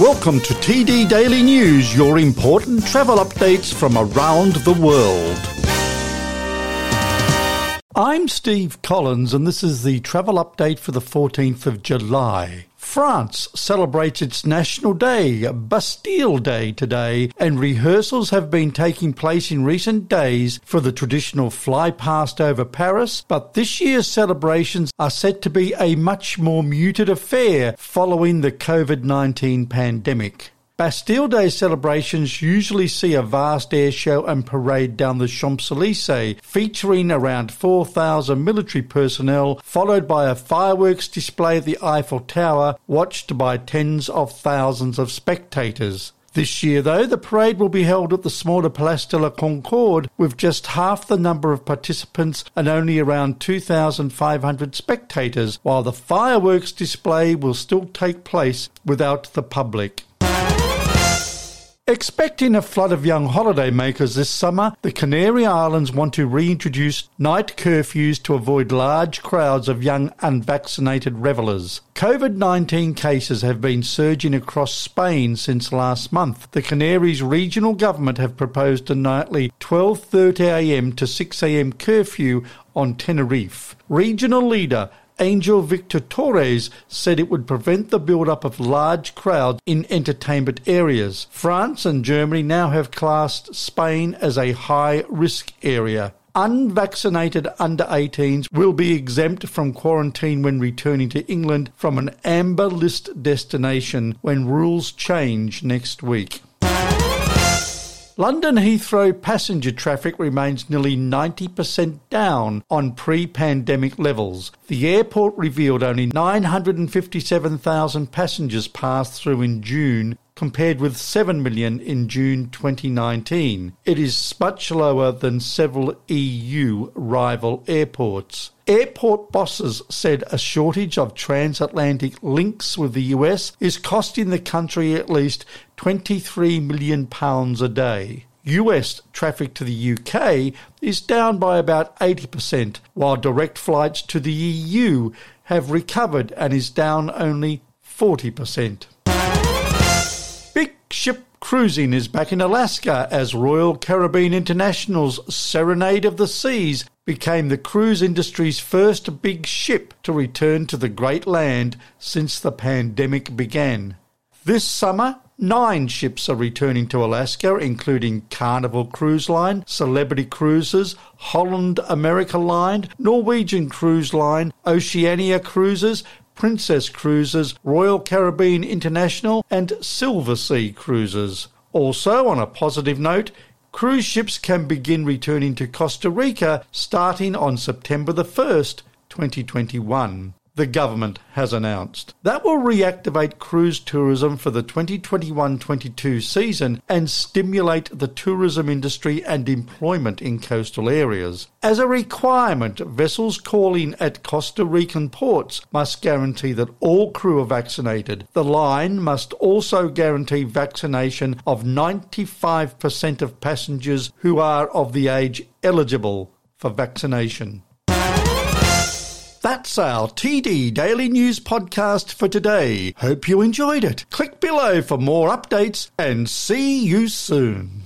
Welcome to TD Daily News, your important travel updates from around the world. I'm Steve Collins, and this is the travel update for the 14th of July. France celebrates its National Day, Bastille Day, today, and rehearsals have been taking place in recent days for the traditional fly past over Paris, but this year's celebrations are set to be a much more muted affair following the COVID 19 pandemic. Bastille Day celebrations usually see a vast air show and parade down the Champs Elysees, featuring around 4,000 military personnel, followed by a fireworks display at the Eiffel Tower, watched by tens of thousands of spectators. This year, though, the parade will be held at the smaller Place de la Concorde with just half the number of participants and only around 2,500 spectators, while the fireworks display will still take place without the public. Expecting a flood of young holidaymakers this summer, the Canary Islands want to reintroduce night curfews to avoid large crowds of young unvaccinated revellers. COVID 19 cases have been surging across Spain since last month. The Canaries regional government have proposed a nightly 12.30am to 6am curfew on Tenerife. Regional leader Angel Victor Torres said it would prevent the build-up of large crowds in entertainment areas. France and Germany now have classed Spain as a high risk area. Unvaccinated under 18s will be exempt from quarantine when returning to England from an amber list destination when rules change next week. London Heathrow passenger traffic remains nearly 90% down on pre pandemic levels. The airport revealed only 957,000 passengers passed through in June compared with 7 million in June 2019. It is much lower than several EU rival airports. Airport bosses said a shortage of transatlantic links with the US is costing the country at least 23 million pounds a day. US traffic to the UK is down by about 80%, while direct flights to the EU have recovered and is down only 40%. Cruising is back in Alaska as Royal Caribbean International's Serenade of the Seas became the cruise industry's first big ship to return to the Great Land since the pandemic began. This summer, nine ships are returning to Alaska, including Carnival Cruise Line, Celebrity Cruises, Holland America Line, Norwegian Cruise Line, Oceania Cruises, Princess Cruises, Royal Caribbean International, and Silversea Cruises. Also, on a positive note, Cruise ships can begin returning to Costa Rica starting on September the 1st, 2021 the government has announced. That will reactivate cruise tourism for the 2021 22 season and stimulate the tourism industry and employment in coastal areas. As a requirement, vessels calling at Costa Rican ports must guarantee that all crew are vaccinated. The line must also guarantee vaccination of 95% of passengers who are of the age eligible for vaccination. That's our TD Daily News podcast for today. Hope you enjoyed it. Click below for more updates and see you soon.